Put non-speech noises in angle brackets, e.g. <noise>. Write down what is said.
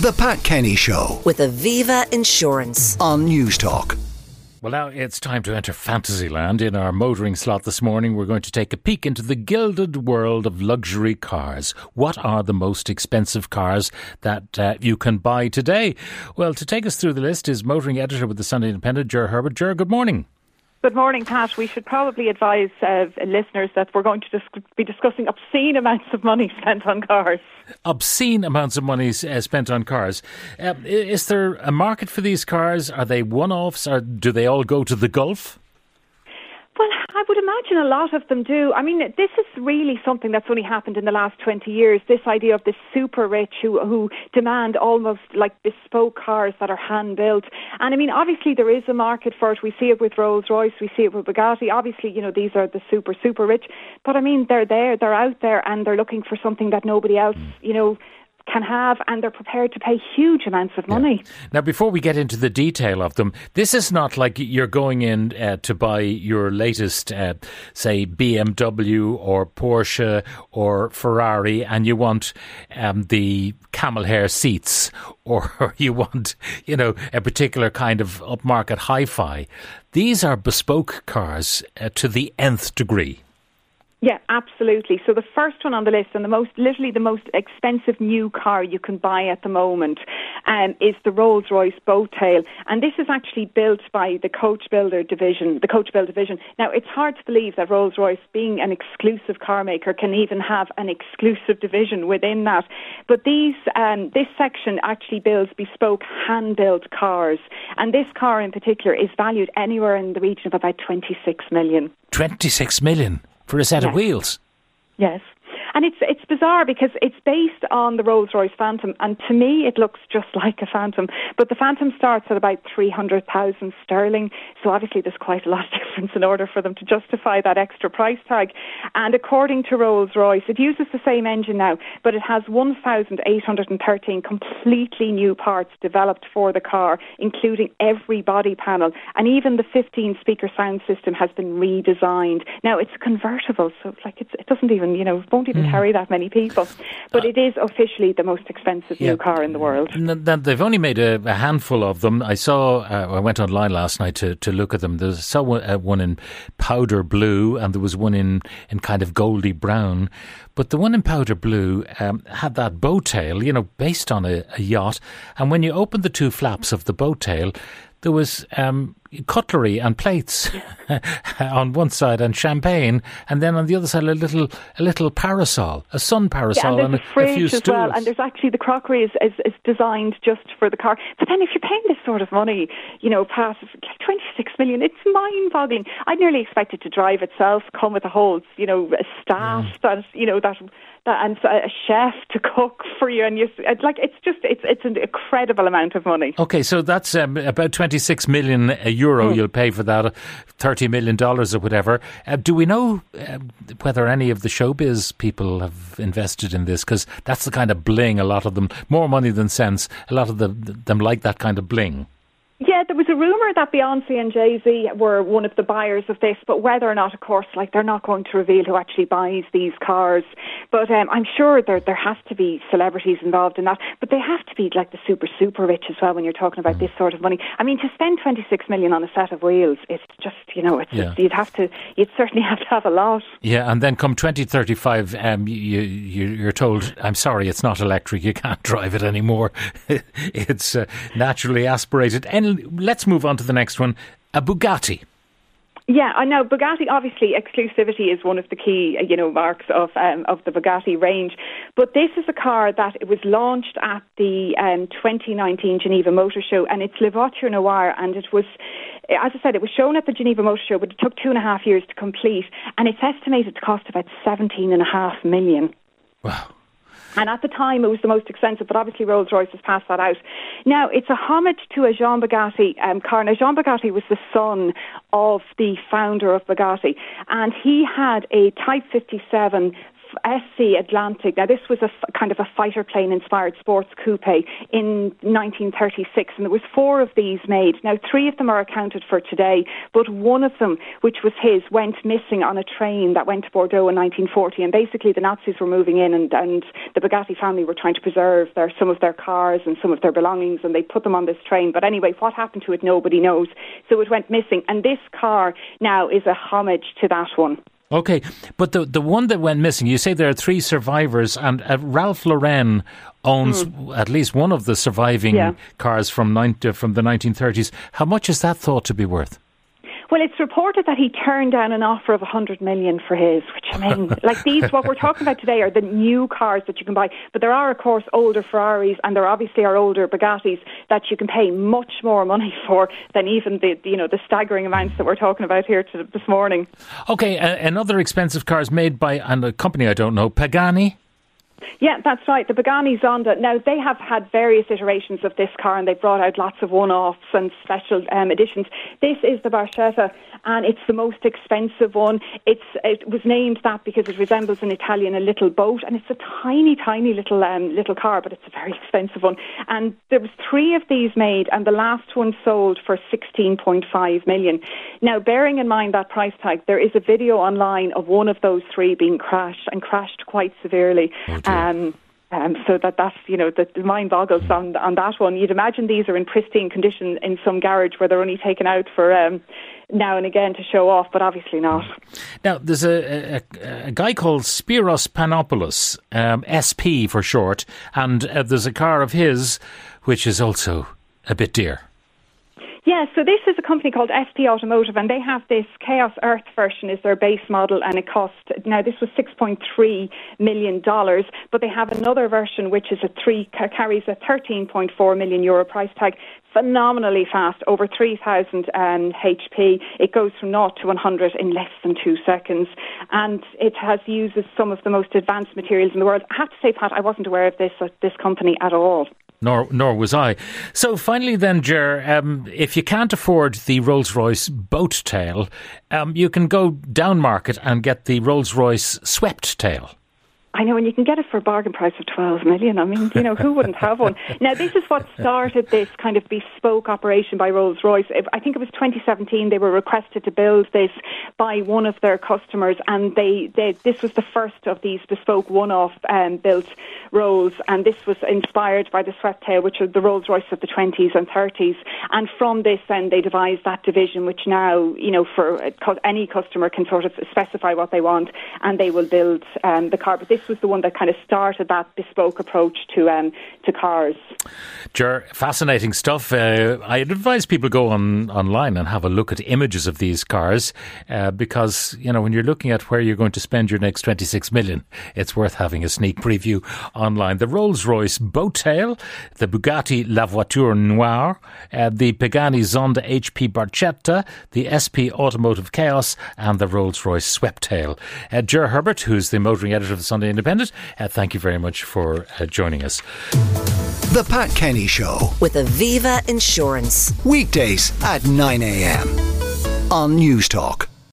The Pat Kenny Show with Aviva Insurance. on Newstalk. Well, now it's time to enter Fantasyland. In our motoring slot this morning, we're going to take a peek into the gilded world of luxury cars. What are the most expensive cars that uh, you can buy today? Well, to take us through the list is motoring editor with the Sunday Independent, Ger Herbert. Ger, good morning. Good morning, Pat. We should probably advise uh, listeners that we're going to dis- be discussing obscene amounts of money <laughs> spent on cars. Obscene amounts of money uh, spent on cars. Uh, is there a market for these cars? Are they one offs or do they all go to the Gulf? I would imagine a lot of them do. I mean, this is really something that's only happened in the last 20 years. This idea of the super rich who, who demand almost like bespoke cars that are hand built. And I mean, obviously there is a market for it. We see it with Rolls Royce, we see it with Bugatti. Obviously, you know, these are the super, super rich. But I mean, they're there, they're out there, and they're looking for something that nobody else, mm. you know, can have, and they're prepared to pay huge amounts of money. Now, before we get into the detail of them, this is not like you're going in uh, to buy your latest, uh, say, BMW or Porsche or Ferrari, and you want um, the camel hair seats, <laughs> or you want, you know, a particular kind of upmarket hi-fi. These are bespoke cars uh, to the nth degree. Yeah, absolutely. So the first one on the list, and the most, literally the most expensive new car you can buy at the moment, um, is the Rolls Royce Boattail, and this is actually built by the Coach Builder division, the Coach Build division. Now, it's hard to believe that Rolls Royce, being an exclusive car maker, can even have an exclusive division within that. But these, um, this section actually builds bespoke hand-built cars, and this car in particular is valued anywhere in the region of about 26 million. 26 million for a set of wheels. Yes. And it's it's bizarre because it's based on the Rolls Royce Phantom, and to me it looks just <laughs> like a Phantom. But the Phantom starts at about three hundred thousand sterling, so obviously there's quite a lot of <laughs> difference in order for them to justify that extra price tag. And according to Rolls Royce, it uses the same engine now, but it has one thousand eight hundred and thirteen completely new parts developed for the car, including every body panel, and even the fifteen speaker sound system has been redesigned. Now it's a convertible, so like it's, it doesn't even you know won't even carry that many people, but it is officially the most expensive Yeah. new car in the world. N- They've only made a, a handful of them. I saw. Uh, I went online last night to, to look at them. There's saw one, uh, one in powder blue, and there was one in, in kind of goldy brown. But the one in powder blue um, had that boat tail, you know, based on a, a yacht. And when you opened the two flaps of the boat tail, there was um, cutlery and plates <laughs> on one side and champagne, and then on the other side a little a little parasol, a sun Yeah, parasol, and and there's a a, fridge few as stools. well, and there's actually the crockery is, is, is designed just for the car. But then if you're paying this sort of money, you know, past 26 million, it's mind-boggling. I nearly expect it to drive itself, come with a whole, you know, staff that, you know, that and a chef to <laughs> cook for you, and you, like it's just it's it's an incredible amount of money. Okay, so that's um, about 26 million euro you'll pay for that, uh, 30 million dollars or whatever. Uh, do we know uh, whether any of the showbiz people have invested in this? Because that's the kind of bling a lot of them, more money than sense, a lot of the, them like that kind of bling. Yeah, there was a rumor that Beyonce and Jay Z were one of the buyers of this, but whether or not, of course, like they're not going to reveal who actually buys these cars. But um, I'm sure there there has to be celebrities involved in that. But they have to be like the super super rich as well when you're talking about this sort of money. I mean, to spend 26 million on a set of wheels, it's just you know, it's Yeah. just, you'd have to you'd certainly <laughs> have to have a lot. Yeah, and then come 2035, um, you, you, you're told, I'm sorry, it's not electric, you can't <laughs> drive it anymore. <laughs> it's uh, naturally aspirated. And let's move on to the next one a Bugatti. Yeah, I know. Bugatti, obviously, exclusivity is one of the key, uh, you know, marks of um, of the Bugatti range. But this is a car that it was launched at the um, 2019 Geneva Motor Show, and it's Le Voiture Noire, and it was, as I said, it was shown at the Geneva Motor Show, but it took two and a half years to complete, and it's estimated to cost about 17 and a half million. Wow. And at the time, it was the most expensive, but obviously Rolls Royce has passed that out. Now, it's a homage to a Jean Bugatti um, car. Now, Jean Bugatti was the son of the founder of Bugatti, and he had a Type 57 SC Atlantic. Now, this was a f- kind of a fighter plane inspired sports coupe in 1936, and there was four of these made. Now, three of them are accounted for today, but one of them, which was his, went missing on a train that went to Bordeaux in 1940. And basically, the Nazis were moving in, and, and the Bugatti family were trying to preserve their some of their cars and some of their belongings, and they put them on this train. But anyway, what happened to it, nobody knows. So it went missing, and this car now is a homage to that one. Okay, but the the one that went missing, you say there are three survivors, and uh, Ralph Lauren owns mm. at least one of the surviving yeah. cars from, 90, from the 1930s. How much is that thought to be worth? Well, it's reported that he turned down an offer of 100 million for his, which I mean, <laughs> like these, what we're talking about today are the new cars that you can buy. But there are, of course, older Ferraris and there obviously are older Bugattis that you can pay much more money <laughs> for than even the, you know, the staggering amounts that we're talking about here to, this morning. Okay, uh, another expensive car is made by and a company I don't know, Pagani. Yeah, that's right. The Pagani Zonda. Now, they have had various iterations of this car and they've brought out lots of one offs and special um, editions. This is the Barchetta and it's the most expensive one. It's, it was named that because it resembles an Italian a little boat and it's a tiny, tiny little, um, little car, but it's a very expensive one. And there was three of these made and the last one sold for 16.5 million. Now, bearing in mind that price tag, there is a video online of one of those three being crashed and crashed quite severely. Oh, um, um, so that that's you know the, the mind boggles on on that one. You'd imagine these are in pristine condition in some garage where they're only taken out for um, now and again to show off, but obviously not. Now there's a, a, a guy called Spiros Panopoulos, um, SP for short, and uh, there's a car of his which is also a bit dear. Yeah, so this is a company called SP Automotive, and they have this Chaos Earth version is their base model, and it cost now this was six point three million dollars, but they have another version which is a three carries a thirteen point four million euro price tag. Phenomenally fast, over 3,000 um, HP. It goes from 0 to 100 in less than two seconds, and it has uses some of the most advanced materials in the world. I have to say, Pat, I wasn't aware of this uh, this company at all nor nor was I. So finally, then, Ger, um, if you can't afford the Rolls Royce boat tail, um, you can go down market and get the Rolls Royce swept tail. I know, and you can get it for a bargain price of 12 million. I mean, you know, who wouldn't have one? <laughs> Now, this is what started this kind of bespoke operation by Rolls Royce. I think it was 2017. They were requested to build this by one of their customers, and they, they this was the first of these bespoke one-off um, built Rolls, and this was inspired by the Swept Tail, which are the Rolls Royce of the 20s and 30s. And from this, then they devised that division, which now, you know, for any customer can sort of specify what they want, and they will build um, the car. But this this was the one that kind of started that bespoke approach to um, to cars. Sure, fascinating stuff. Uh, I'd advise people go on online and have a look at images of these cars uh, because you know when you're looking at where you're going to spend your next 26 million, it's worth having a sneak preview online. The Rolls Royce Boattail, the Bugatti La Voiture Noire, uh, the Pagani Zonda HP Barchetta, the SP Automotive Chaos, and the Rolls Royce Sweptail. Uh, Ger Herbert, who's the motoring editor of the Sunday Independent. Uh, thank you very much for uh, joining us. The Pat Kenny Show with Aviva Insurance. Weekdays at 9 a.m. on Newstalk.